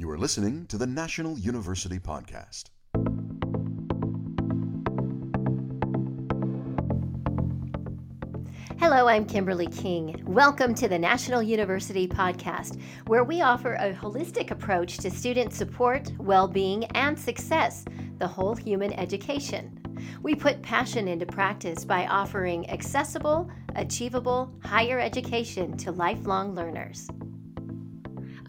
You are listening to the National University Podcast. Hello, I'm Kimberly King. Welcome to the National University Podcast, where we offer a holistic approach to student support, well being, and success, the whole human education. We put passion into practice by offering accessible, achievable higher education to lifelong learners.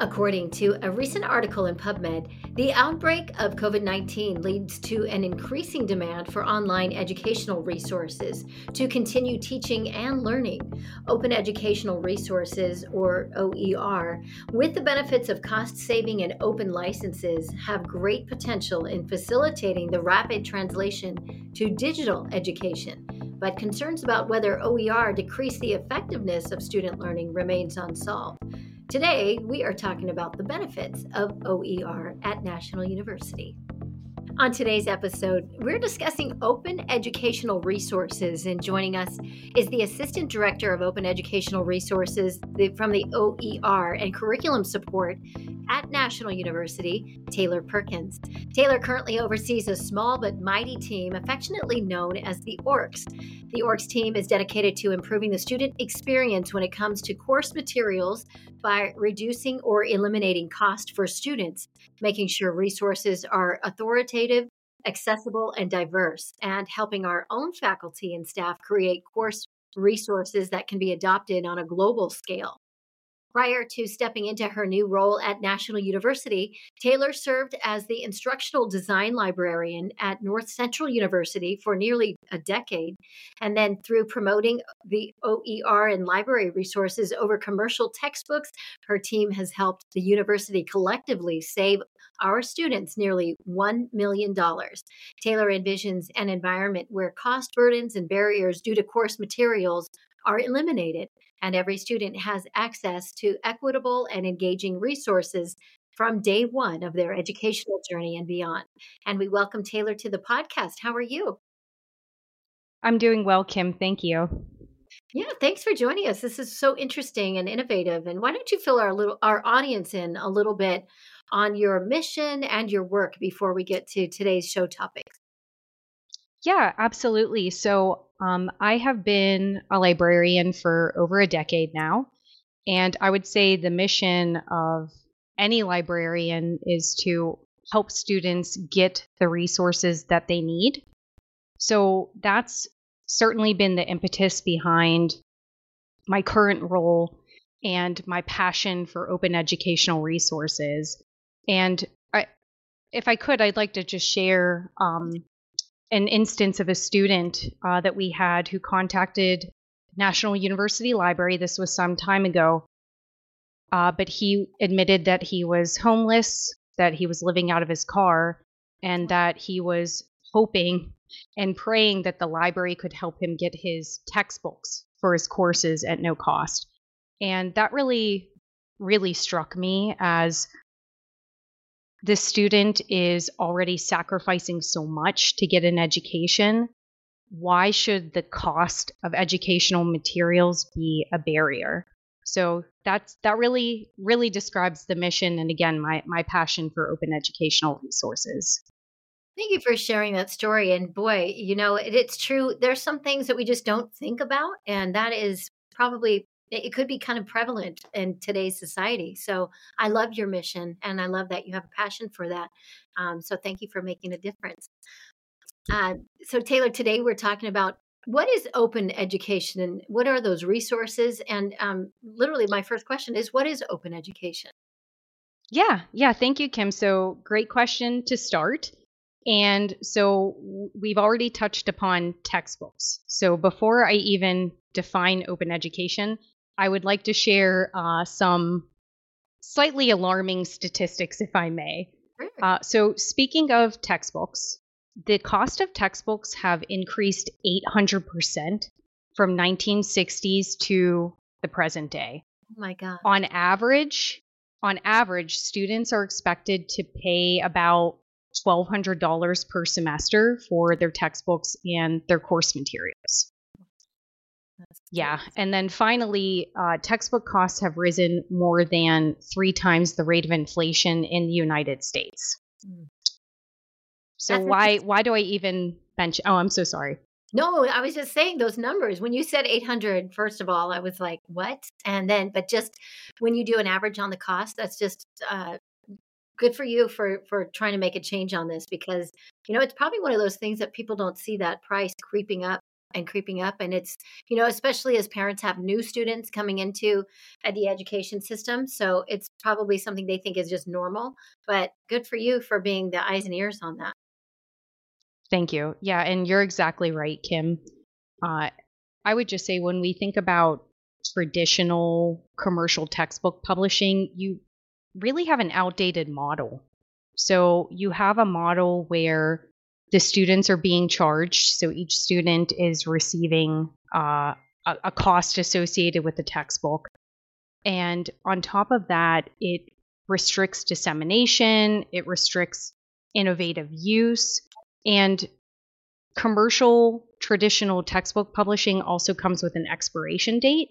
According to a recent article in PubMed, the outbreak of COVID 19 leads to an increasing demand for online educational resources to continue teaching and learning. Open Educational Resources, or OER, with the benefits of cost saving and open licenses, have great potential in facilitating the rapid translation to digital education. But concerns about whether OER decrease the effectiveness of student learning remains unsolved. Today, we are talking about the benefits of OER at National University. On today's episode, we're discussing open educational resources, and joining us is the Assistant Director of Open Educational Resources from the OER and Curriculum Support at National University, Taylor Perkins. Taylor currently oversees a small but mighty team affectionately known as the ORCS. The ORCS team is dedicated to improving the student experience when it comes to course materials by reducing or eliminating cost for students, making sure resources are authoritative, accessible, and diverse, and helping our own faculty and staff create course resources that can be adopted on a global scale. Prior to stepping into her new role at National University, Taylor served as the instructional design librarian at North Central University for nearly a decade. And then through promoting the OER and library resources over commercial textbooks, her team has helped the university collectively save our students nearly $1 million. Taylor envisions an environment where cost burdens and barriers due to course materials are eliminated and every student has access to equitable and engaging resources from day one of their educational journey and beyond. And we welcome Taylor to the podcast. How are you? I'm doing well, Kim. Thank you. Yeah, thanks for joining us. This is so interesting and innovative. And why don't you fill our little our audience in a little bit on your mission and your work before we get to today's show topics? Yeah, absolutely. So um, I have been a librarian for over a decade now. And I would say the mission of any librarian is to help students get the resources that they need. So that's certainly been the impetus behind my current role and my passion for open educational resources. And I, if I could, I'd like to just share um, an instance of a student uh, that we had who contacted National University Library. This was some time ago. Uh, but he admitted that he was homeless, that he was living out of his car, and that he was hoping and praying that the library could help him get his textbooks for his courses at no cost. And that really, really struck me as this student is already sacrificing so much to get an education. Why should the cost of educational materials be a barrier? So that's that really really describes the mission and again my my passion for open educational resources. Thank you for sharing that story. And boy, you know, it, it's true. There's some things that we just don't think about, and that is probably it could be kind of prevalent in today's society. So I love your mission and I love that you have a passion for that. Um, so thank you for making a difference. Uh, so, Taylor, today we're talking about what is open education and what are those resources? And um, literally, my first question is what is open education? Yeah, yeah. Thank you, Kim. So, great question to start. And so, we've already touched upon textbooks. So, before I even define open education, I would like to share uh, some slightly alarming statistics, if I may. Uh, so, speaking of textbooks, the cost of textbooks have increased 800% from 1960s to the present day. Oh my God. On average, on average, students are expected to pay about $1,200 per semester for their textbooks and their course materials. Yeah. And then finally, uh, textbook costs have risen more than three times the rate of inflation in the United States. Mm. So That's why why do I even mention? Oh, I'm so sorry. No, I was just saying those numbers. When you said 800, first of all, I was like, what? And then, but just when you do an average on the cost, that's just uh, good for you for for trying to make a change on this because you know it's probably one of those things that people don't see that price creeping up and creeping up and it's you know especially as parents have new students coming into uh, the education system so it's probably something they think is just normal but good for you for being the eyes and ears on that. Thank you. Yeah and you're exactly right kim. Uh, i would just say when we think about traditional commercial textbook publishing you really have an outdated model. So you have a model where the students are being charged. So each student is receiving uh, a, a cost associated with the textbook. And on top of that, it restricts dissemination, it restricts innovative use, and commercial traditional textbook publishing also comes with an expiration date.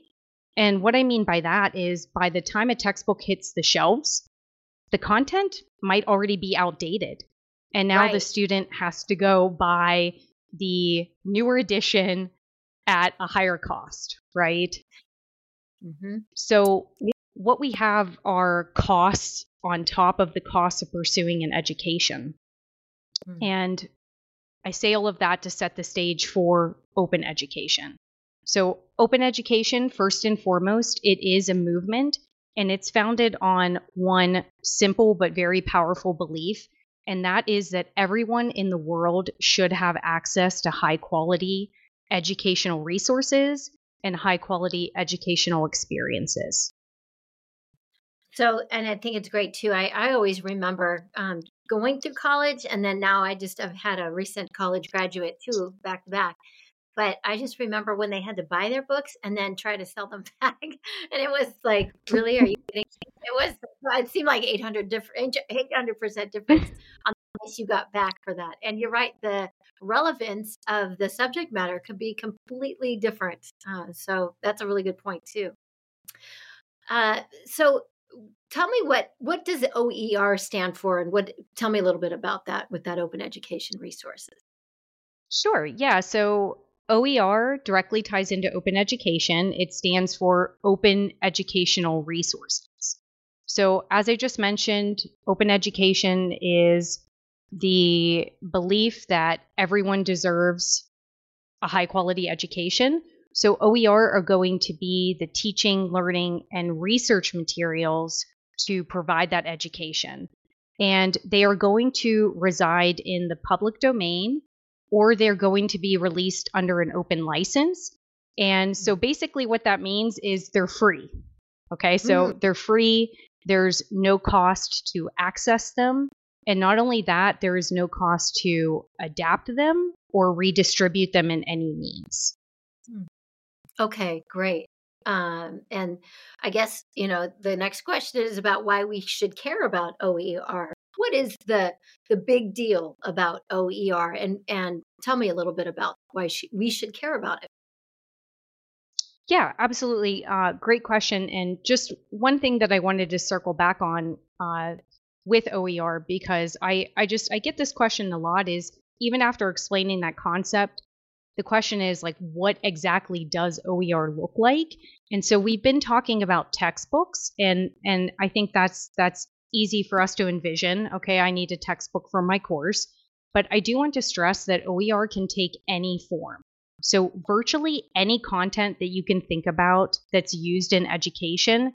And what I mean by that is by the time a textbook hits the shelves, the content might already be outdated. And now right. the student has to go buy the newer edition at a higher cost, right? Mm-hmm. So, what we have are costs on top of the costs of pursuing an education. Mm-hmm. And I say all of that to set the stage for open education. So, open education, first and foremost, it is a movement and it's founded on one simple but very powerful belief and that is that everyone in the world should have access to high quality educational resources and high quality educational experiences. So, and I think it's great too. I, I always remember um, going through college, and then now I just have had a recent college graduate too, back to back. But I just remember when they had to buy their books and then try to sell them back, and it was like, really, are you kidding? It was. It seemed like eight hundred different, eight hundred percent difference on the price you got back for that. And you're right, the relevance of the subject matter could be completely different. Uh, so that's a really good point too. Uh, so tell me what what does OER stand for, and what tell me a little bit about that with that open education resources. Sure. Yeah. So OER directly ties into open education. It stands for Open Educational Resources. So, as I just mentioned, open education is the belief that everyone deserves a high quality education. So, OER are going to be the teaching, learning, and research materials to provide that education. And they are going to reside in the public domain or they're going to be released under an open license. And so basically, what that means is they're free. Okay, so mm-hmm. they're free. There's no cost to access them. And not only that, there is no cost to adapt them or redistribute them in any means. Hmm. Okay, great. Um, and I guess, you know, the next question is about why we should care about OER what is the the big deal about OER and and tell me a little bit about why sh- we should care about it. Yeah, absolutely. Uh, great question. And just one thing that I wanted to circle back on uh, with OER because I I just I get this question a lot is even after explaining that concept, the question is like what exactly does OER look like? And so we've been talking about textbooks and and I think that's that's easy for us to envision. Okay, I need a textbook for my course. But I do want to stress that OER can take any form. So, virtually any content that you can think about that's used in education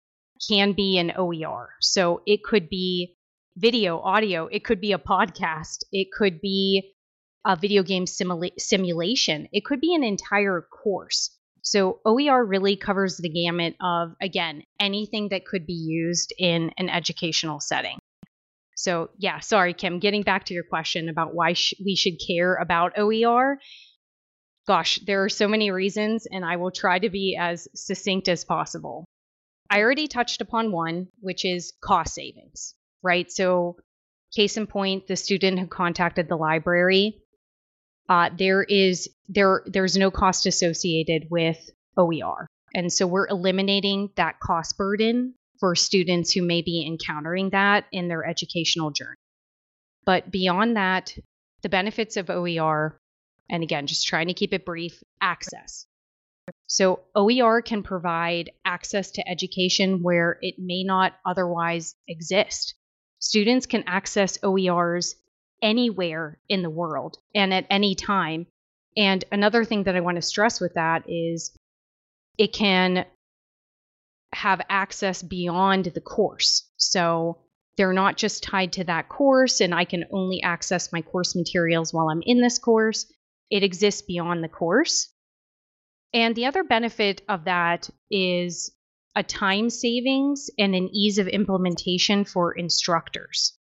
can be an OER. So, it could be video, audio, it could be a podcast, it could be a video game simula- simulation, it could be an entire course. So OER really covers the gamut of, again, anything that could be used in an educational setting. So, yeah, sorry, Kim, getting back to your question about why sh- we should care about OER. Gosh, there are so many reasons, and I will try to be as succinct as possible. I already touched upon one, which is cost savings, right? So, case in point, the student who contacted the library uh, there is there there's no cost associated with OER. And so we're eliminating that cost burden for students who may be encountering that in their educational journey. But beyond that, the benefits of OER, and again, just trying to keep it brief access. So, OER can provide access to education where it may not otherwise exist. Students can access OERs anywhere in the world and at any time. And another thing that I want to stress with that is it can have access beyond the course. So they're not just tied to that course, and I can only access my course materials while I'm in this course. It exists beyond the course. And the other benefit of that is a time savings and an ease of implementation for instructors.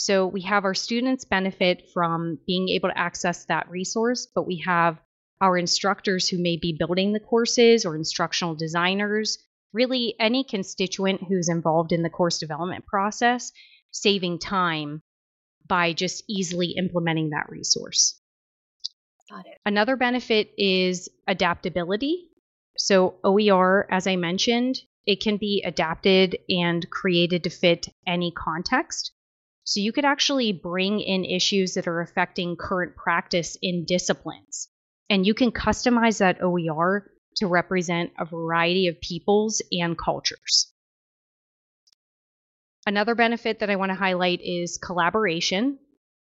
So we have our students benefit from being able to access that resource, but we have our instructors who may be building the courses or instructional designers really any constituent who's involved in the course development process saving time by just easily implementing that resource. Got it. Another benefit is adaptability. So, OER, as I mentioned, it can be adapted and created to fit any context. So, you could actually bring in issues that are affecting current practice in disciplines. And you can customize that OER to represent a variety of peoples and cultures. Another benefit that I want to highlight is collaboration.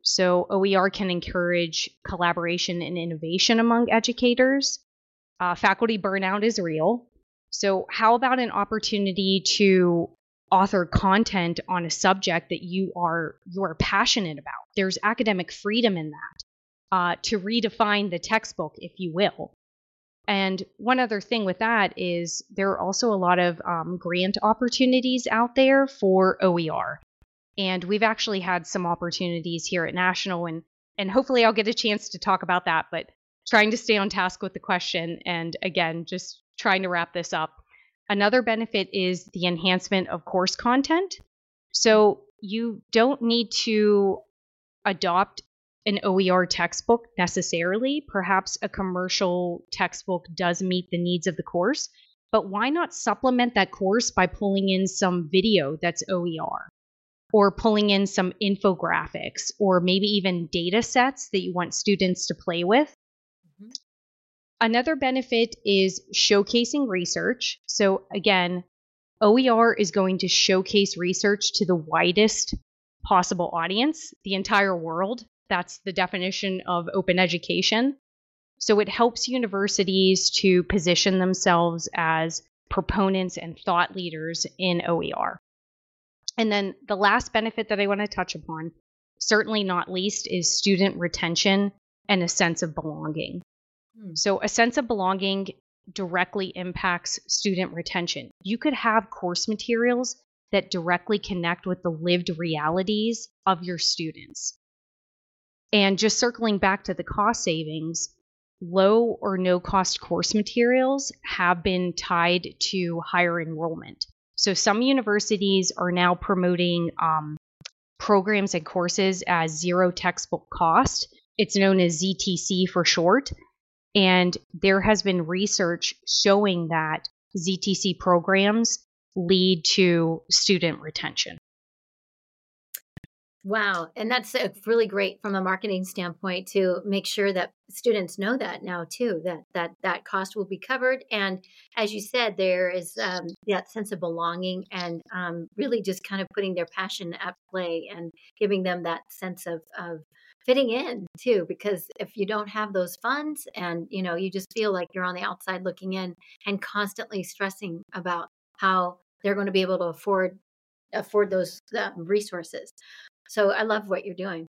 So, OER can encourage collaboration and innovation among educators. Uh, faculty burnout is real. So, how about an opportunity to author content on a subject that you are you are passionate about? There's academic freedom in that. Uh, to redefine the textbook, if you will. And one other thing with that is there are also a lot of um, grant opportunities out there for OER. And we've actually had some opportunities here at National, and, and hopefully I'll get a chance to talk about that. But trying to stay on task with the question, and again, just trying to wrap this up. Another benefit is the enhancement of course content. So you don't need to adopt an OER textbook necessarily. Perhaps a commercial textbook does meet the needs of the course, but why not supplement that course by pulling in some video that's OER? Or pulling in some infographics, or maybe even data sets that you want students to play with. Another benefit is showcasing research. So, again, OER is going to showcase research to the widest possible audience, the entire world, that's the definition of open education. So it helps universities to position themselves as proponents and thought leaders in OER. And then the last benefit that I want to touch upon, certainly not least, is student retention and a sense of belonging. Hmm. So, a sense of belonging directly impacts student retention. You could have course materials that directly connect with the lived realities of your students. And just circling back to the cost savings, low or no cost course materials have been tied to higher enrollment. So some universities are now promoting um, programs and courses as zero textbook cost. It's known as ZTC for short. And there has been research showing that ZTC programs lead to student retention. Wow. And that's really great from a marketing standpoint to make sure that students know that now too, that that, that cost will be covered. And as you said, there is um, that sense of belonging and um, really just kind of putting their passion at play and giving them that sense of, of fitting in too because if you don't have those funds and you know you just feel like you're on the outside looking in and constantly stressing about how they're going to be able to afford afford those um, resources so I love what you're doing.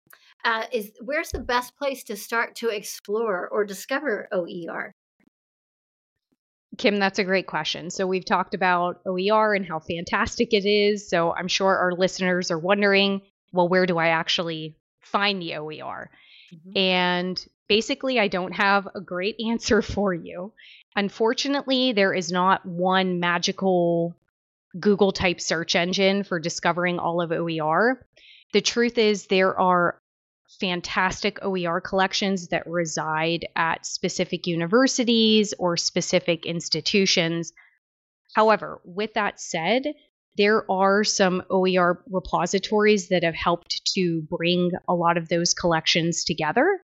Uh, is where's the best place to start to explore or discover OER? Kim, that's a great question. So we've talked about OER and how fantastic it is. So I'm sure our listeners are wondering, well, where do I actually find the OER? Mm-hmm. And basically, I don't have a great answer for you. Unfortunately, there is not one magical Google type search engine for discovering all of OER. The truth is, there are fantastic OER collections that reside at specific universities or specific institutions. However, with that said, there are some OER repositories that have helped to bring a lot of those collections together.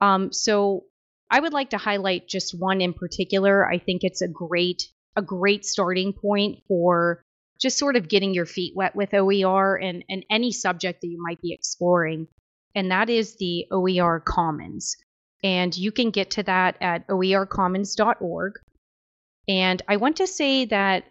Um, so I would like to highlight just one in particular. I think it's a great a great starting point for just sort of getting your feet wet with OER and, and any subject that you might be exploring. And that is the OER Commons. And you can get to that at oercommons.org. And I want to say that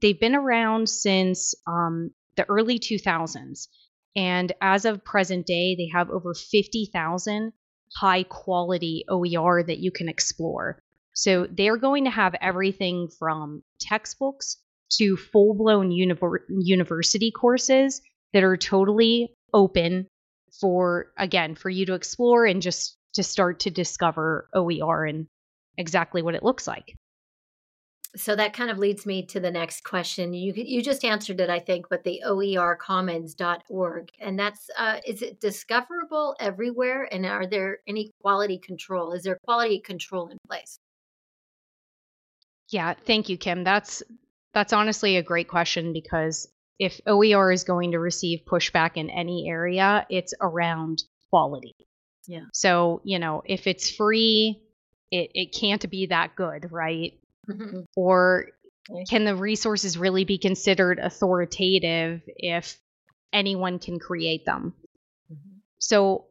they've been around since um, the early 2000s. And as of present day, they have over 50,000 high quality OER that you can explore. So they're going to have everything from textbooks to full blown univer- university courses that are totally open for, again, for you to explore and just to start to discover OER and exactly what it looks like so that kind of leads me to the next question. You you just answered it, I think, but the oercommons.org, and that's uh, is it discoverable everywhere? And are there any quality control? Is there quality control in place? Yeah, thank you, Kim. That's that's honestly a great question because if OER is going to receive pushback in any area, it's around quality. Yeah. So, you know, if it's free, it, it can't be that good, right? Mm-hmm. Or can the resources really be considered authoritative if anyone can create them? Mm-hmm. So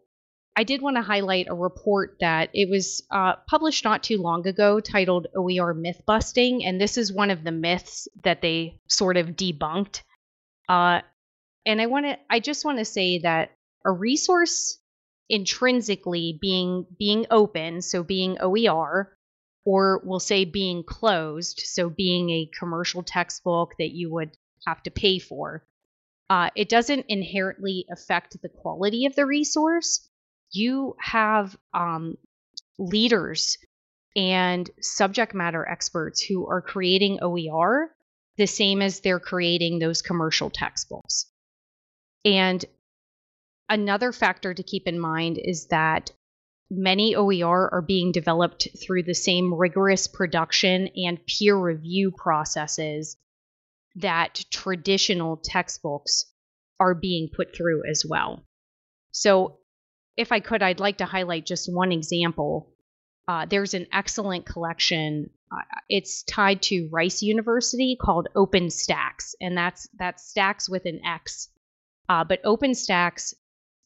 I did want to highlight a report that it was uh, published not too long ago titled OER Myth Busting. And this is one of the myths that they sort of debunked. Uh, and I want to, I just want to say that a resource intrinsically being being open, so being OER, or we'll say being closed, so being a commercial textbook that you would have to pay for, uh, it doesn't inherently affect the quality of the resource. You have um, leaders and subject matter experts who are creating OER the same as they're creating those commercial textbooks. And another factor to keep in mind is that many OER are being developed through the same rigorous production and peer review processes that traditional textbooks are being put through as well. So, if I could, I'd like to highlight just one example. Uh, there's an excellent collection. Uh, it's tied to Rice University called OpenStax, and that's that's stacks with an X. Uh, but OpenStax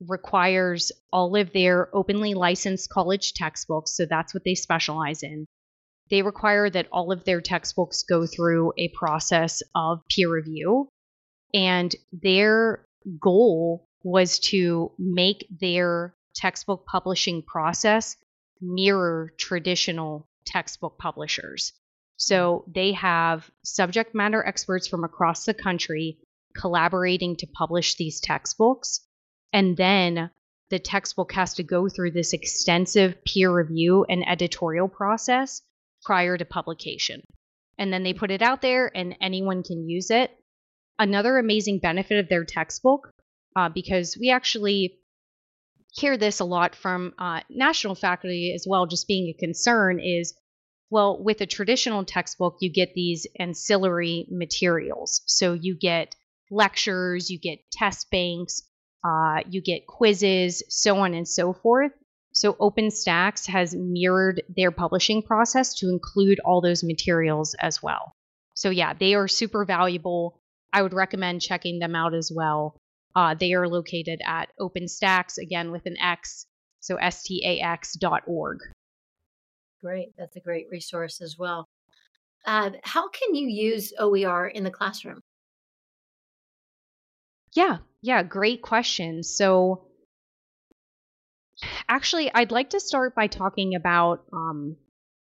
requires all of their openly licensed college textbooks, so that's what they specialize in. They require that all of their textbooks go through a process of peer review, and their goal was to make their textbook publishing process mirror traditional textbook publishers. So they have subject matter experts from across the country collaborating to publish these textbooks and then the textbook has to go through this extensive peer review and editorial process prior to publication. And then they put it out there and anyone can use it. Another amazing benefit of their textbook, uh, because we actually hear this a lot from uh, national faculty as well, just being a concern, is well, with a traditional textbook, you get these ancillary materials. So you get lectures, you get test banks, uh, you get quizzes, so on and so forth. So OpenStax has mirrored their publishing process to include all those materials as well. So yeah, they are super valuable. I would recommend checking them out as well. Uh, they are located at OpenStax, again with an X, so stax.org. Great, that's a great resource as well. Uh, how can you use OER in the classroom? Yeah, yeah, great question. So, actually, I'd like to start by talking about um,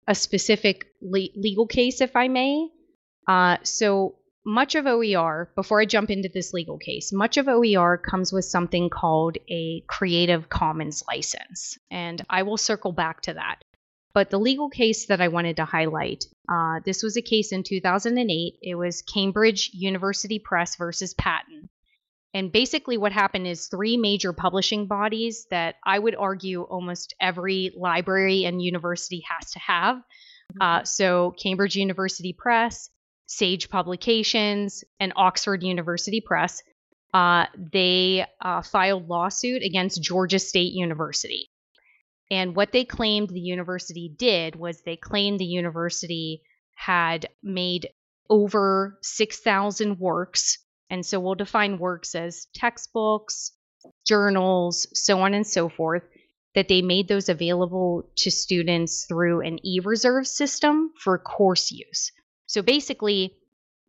a specific le- legal case, if I may. Uh, so, much of OER, before I jump into this legal case, much of OER comes with something called a Creative Commons license. And I will circle back to that. But the legal case that I wanted to highlight, uh, this was a case in 2008. It was Cambridge University Press versus Patton. And basically, what happened is three major publishing bodies that I would argue almost every library and university has to have. Uh, so, Cambridge University Press, Sage Publications, and Oxford University Press. Uh, they uh, filed lawsuit against Georgia State University. And what they claimed the university did was they claimed the university had made over 6,000 works and so we'll define works as textbooks, journals, so on and so forth, that they made those available to students through an e reserve system for course use. So basically,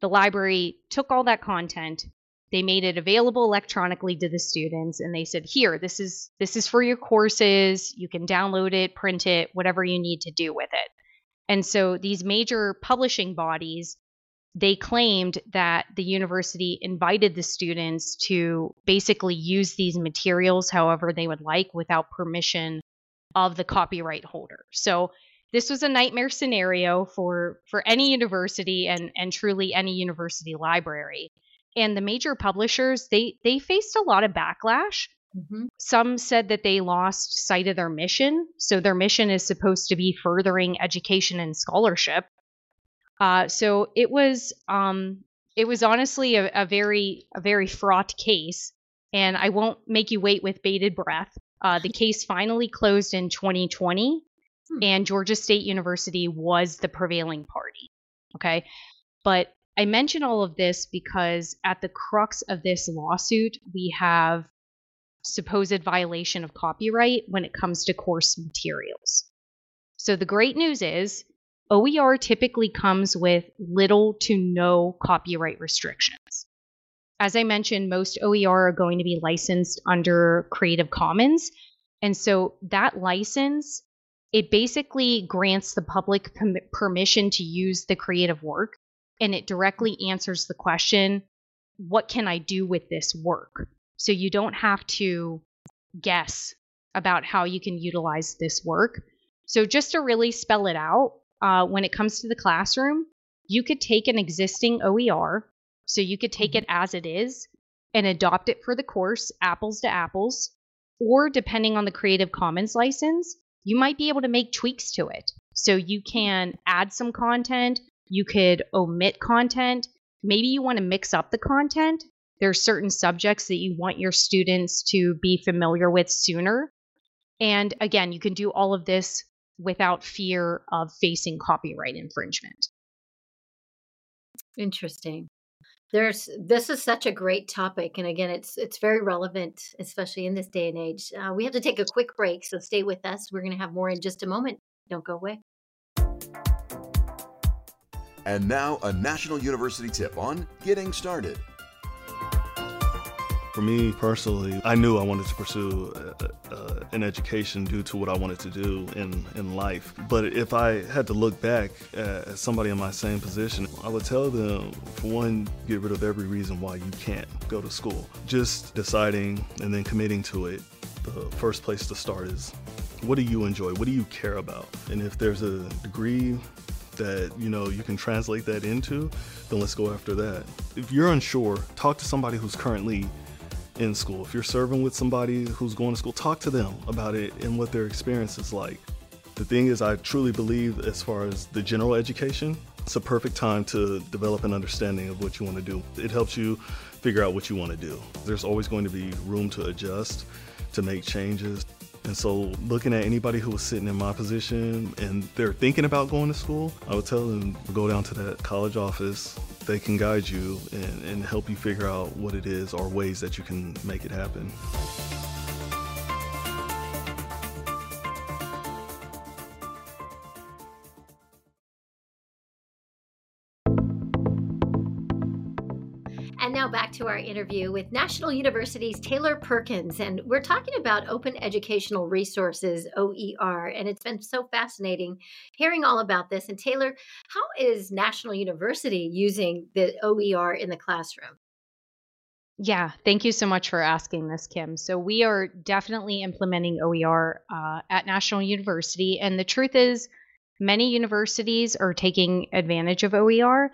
the library took all that content, they made it available electronically to the students and they said here this is this is for your courses you can download it print it whatever you need to do with it and so these major publishing bodies they claimed that the university invited the students to basically use these materials however they would like without permission of the copyright holder. So this was a nightmare scenario for for any university and and truly any university library. And the major publishers they they faced a lot of backlash. Mm-hmm. Some said that they lost sight of their mission. So their mission is supposed to be furthering education and scholarship. Uh, so it was um, it was honestly a, a, very a very fraught case, and I won't make you wait with bated breath. Uh, the case finally closed in 2020, hmm. and Georgia State University was the prevailing party. Okay, but I mention all of this because at the crux of this lawsuit, we have supposed violation of copyright when it comes to course materials. So the great news is OER typically comes with little to no copyright restrictions. As I mentioned, most OER are going to be licensed under Creative Commons. And so that license, it basically grants the public permission to use the creative work and it directly answers the question what can I do with this work? So you don't have to guess about how you can utilize this work. So just to really spell it out, uh, when it comes to the classroom, you could take an existing OER, so you could take it mm-hmm. as it is and adopt it for the course, apples to apples, or depending on the Creative Commons license, you might be able to make tweaks to it. So you can add some content, you could omit content, maybe you want to mix up the content. There are certain subjects that you want your students to be familiar with sooner. And again, you can do all of this without fear of facing copyright infringement. Interesting. There's this is such a great topic, and again, it's it's very relevant, especially in this day and age. Uh, we have to take a quick break, so stay with us. We're going to have more in just a moment. Don't go away. And now, a National University tip on getting started. For me personally, I knew I wanted to pursue uh, uh, an education due to what I wanted to do in, in life. But if I had to look back at somebody in my same position, I would tell them, for one, get rid of every reason why you can't go to school. Just deciding and then committing to it. The first place to start is what do you enjoy? What do you care about? And if there's a degree that you know you can translate that into, then let's go after that. If you're unsure, talk to somebody who's currently in school. If you're serving with somebody who's going to school, talk to them about it and what their experience is like. The thing is, I truly believe, as far as the general education, it's a perfect time to develop an understanding of what you want to do. It helps you figure out what you want to do. There's always going to be room to adjust, to make changes. And so, looking at anybody who was sitting in my position and they're thinking about going to school, I would tell them go down to that college office, they can guide you and, and help you figure out what it is or ways that you can make it happen. Our interview with National University's Taylor Perkins. And we're talking about open educational resources, OER. And it's been so fascinating hearing all about this. And Taylor, how is National University using the OER in the classroom? Yeah, thank you so much for asking this, Kim. So, we are definitely implementing OER uh, at National University. And the truth is, many universities are taking advantage of OER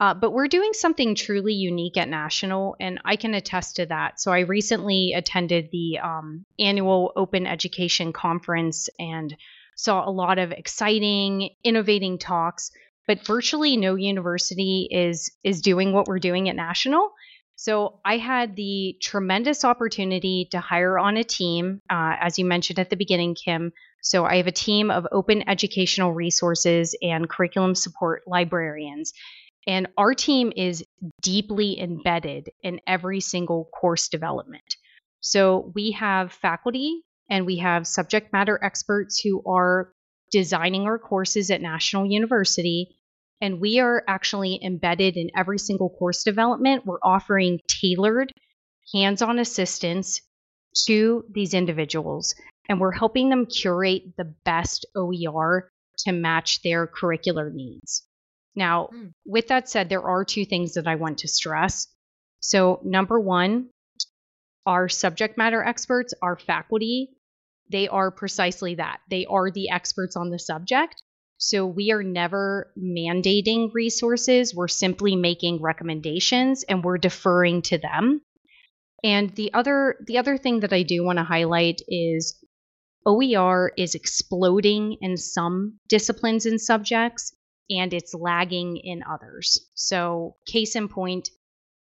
Uh, but we're doing something truly unique at National, and I can attest to that. So I recently attended the um, annual Open Education Conference and saw a lot of exciting, innovating talks. But virtually no university is is doing what we're doing at National. So I had the tremendous opportunity to hire on a team, uh, as you mentioned at the beginning, Kim. So I have a team of open educational resources and curriculum support librarians. And our team is deeply embedded in every single course development. So we have faculty and we have subject matter experts who are designing our courses at National University and we are actually embedded in every single course development. We're offering tailored hands on assistance to these individuals, and we're helping them curate the best OER to match their curricular needs. Now, mm. with that said, there are two things that I want to stress. So, number one, our subject matter experts, our faculty, they are precisely that. They are the experts on the subject. So we are never mandating resources. We're simply making recommendations and we're deferring to them. And the other the other thing that I do want to highlight is OER is exploding in some disciplines and subjects and it's lagging in others. So case in point,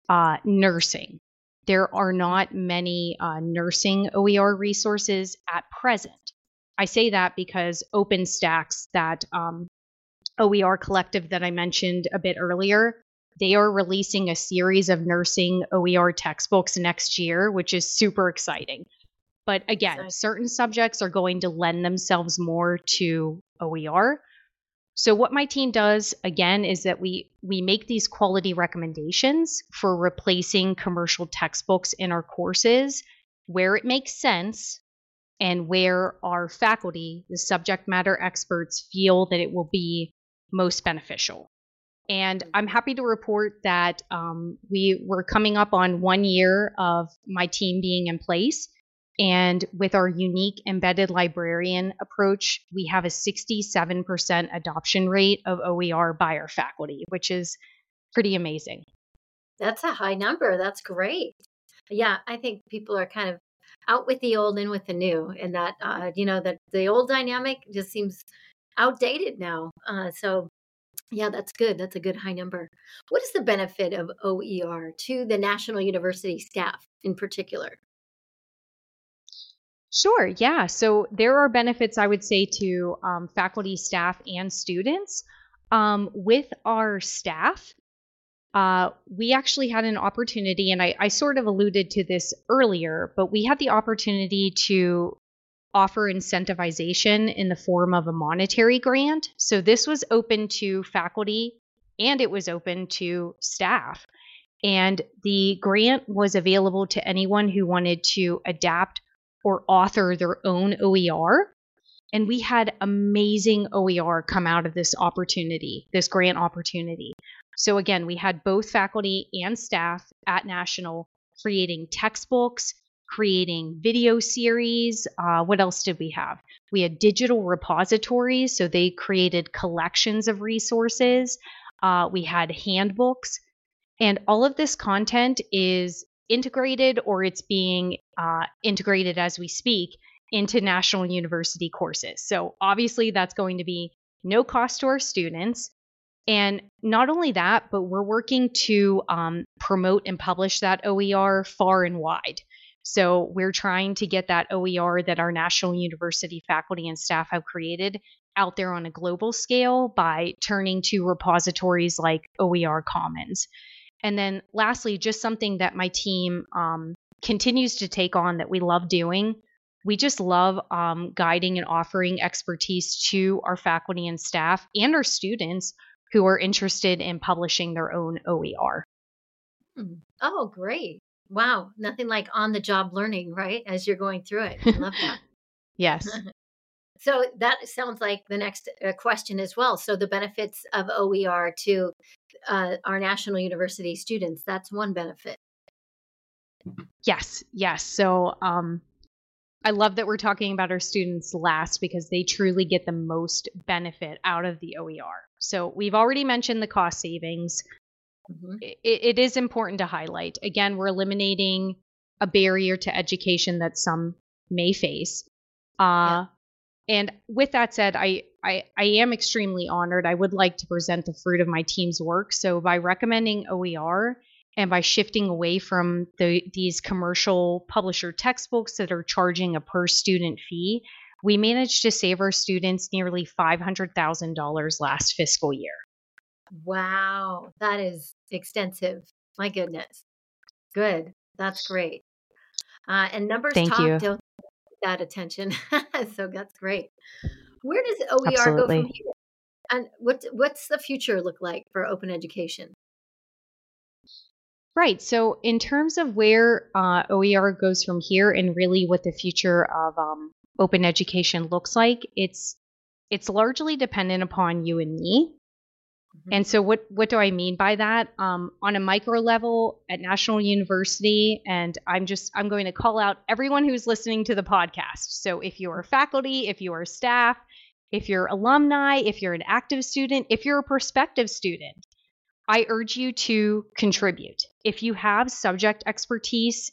uh, nursing. There are not many uh, nursing OER resources at present. I say that because OpenStax, that um, OER collective that I mentioned a bit earlier, they are releasing a series of nursing OER textbooks next year, which is super exciting. But again, certain subjects are going to lend themselves more to OER. So what my team does again is that we we make these quality recommendations for replacing commercial textbooks in our courses where it makes sense and where our faculty, the subject matter experts, feel that it will be most beneficial. And I'm happy to report that um, we were coming up on one year of my team being in place. And with our unique embedded librarian approach, we have a 67% adoption rate of OER by our faculty, which is pretty amazing. That's a high number. That's great. Yeah, I think people are kind of out with the old, in with the new, and that uh, you know that the old dynamic just seems outdated now. Uh, so yeah, that's good. That's a good high number. What is the benefit of OER to the National University staff in particular? Sure, yeah. So there are benefits, I would say, to um, faculty, staff, and students. Um, with our staff, uh, we actually had an opportunity, and I, I sort of alluded to this earlier, but we had the opportunity to offer incentivization in the form of a monetary grant. So this was open to faculty and it was open to staff. And the grant was available to anyone who wanted to adapt or author their own OER. And we had amazing OER come out of this opportunity, this grant opportunity. So again, we had both faculty and staff at National creating textbooks, creating video series. Uh, what else did we have? We had digital repositories, so they created collections of resources. Uh, we had handbooks, and all of this content is integrated or it's being uh, integrated as we speak into National University courses. So obviously, that's going to be no cost to our students. And not only that, but we're working to um, promote and publish that OER far and wide. So we're trying to get that OER that our National University faculty and staff have created out there on a global scale by turning to repositories like OER Commons. And then lastly, just something that my team um, continues to take on that we love doing. We just love um, guiding and offering expertise to our faculty and staff and our students who are interested in publishing their own OER. Hmm. Oh, great. Wow. Nothing like on the job learning, right? As you're going through it. I love that. yes. so that sounds like the next uh, question as well. So the benefits of OER to uh, our national university students, that's one benefit. Yes. Yes. So, um, I love that we're talking about our students last because they truly get the most benefit out of the OER. So we've already mentioned the cost savings. mm-hmm. it, it is important to highlight. Again, we're eliminating a barrier to education that some may face. Uh, yeah. And with that said, I, I, I am extremely honored. I would like to present the fruit of my team's work. So by recommending OER and by shifting away from the, these commercial publisher textbooks that are charging a per student fee, we managed to save our students nearly $500,000 last fiscal year. Wow, that is extensive. My goodness. Good. That's great. Uh, and numbers Thank talk, you. That attention. so that's great. Where does OER Absolutely. go from here? And what what's the future look like for open education? Right. So, in terms of where uh, OER goes from here, and really what the future of um, open education looks like, it's it's largely dependent upon you and me. Mm-hmm. And so, what what do I mean by that? Um, on a micro level at National University, and I'm just I'm going to call out everyone who's listening to the podcast. So, if you're faculty, if you are staff, if you're alumni, if you're an active student, if you're a prospective student, I urge you to contribute. If you have subject expertise,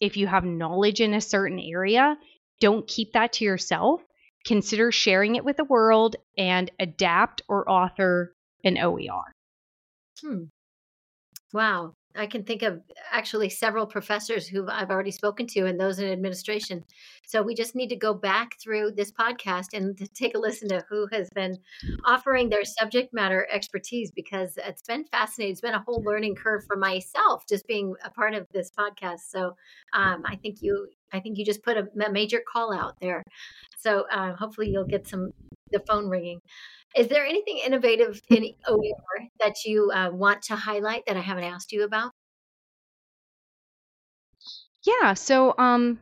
if you have knowledge in a certain area, don't keep that to yourself. Consider sharing it with the world and adapt or author OER. Hmm. Wow. I can think of actually several professors who I've already spoken to and those in administration. So we just need to go back through this podcast and take a listen to who has been offering their subject matter expertise because it's been fascinating. It's been a whole learning curve for myself just being a part of this podcast. So um, I think you, I think you just put a, a major call out there. So uh, hopefully you'll get some the phone ringing. Is there anything innovative in OER that you uh, want to highlight that I haven't asked you about? Yeah. So, um,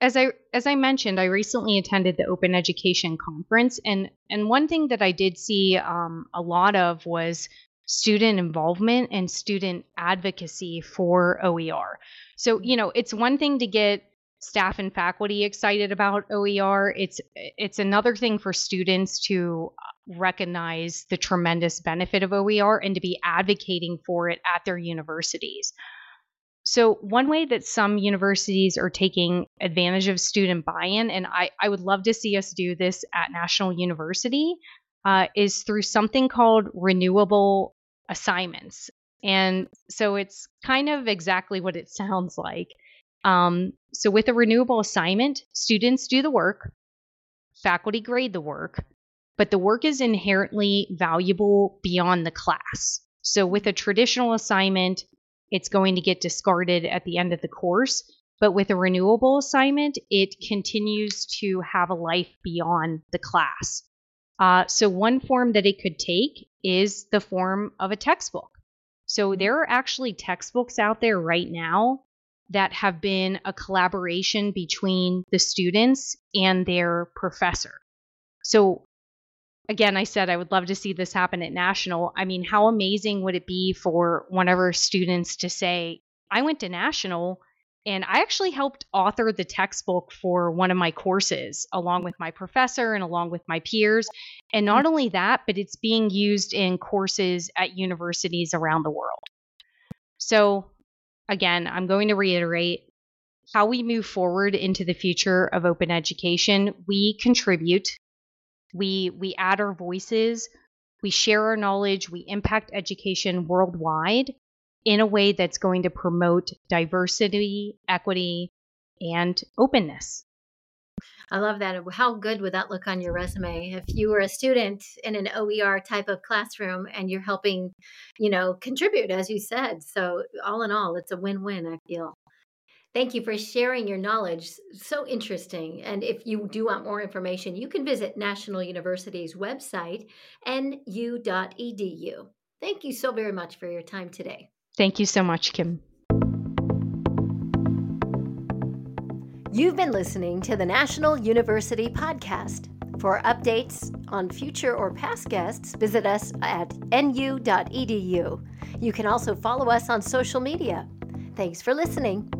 as I as I mentioned, I recently attended the Open Education Conference, and and one thing that I did see um, a lot of was student involvement and student advocacy for OER. So, you know, it's one thing to get staff and faculty excited about OER. It's it's another thing for students to recognize the tremendous benefit of OER and to be advocating for it at their universities. So, one way that some universities are taking advantage of student buy in, and I, I would love to see us do this at National University, uh, is through something called renewable assignments. And so it's kind of exactly what it sounds like. Um, so, with a renewable assignment, students do the work, faculty grade the work, but the work is inherently valuable beyond the class. So, with a traditional assignment, it's going to get discarded at the end of the course. But with a renewable assignment, it continues to have a life beyond the class. Uh, so, one form that it could take is the form of a textbook. So, there are actually textbooks out there right now that have been a collaboration between the students and their professor. So, again, I said I would love to see this happen at National. I mean, how amazing would it be for one of our students to say, I went to National and I actually helped author the textbook for one of my courses along with my professor and along with my peers. And not only that, but it's being used in courses at universities around the world. So again, I'm going to reiterate how we move forward into the future of open education. We contribute, we we add our voices, we share our knowledge, we impact education worldwide in a way that's going to promote diversity, equity, and openness. I love that. How good would that look on your resume if you were a student in an OER type of classroom and you're helping, you know, contribute, as you said? So, all in all, it's a win win, I feel. Thank you for sharing your knowledge. So interesting. And if you do want more information, you can visit National University's website, nu.edu. Thank you so very much for your time today. Thank you so much, Kim. You've been listening to the National University Podcast. For updates on future or past guests, visit us at nu.edu. You can also follow us on social media. Thanks for listening.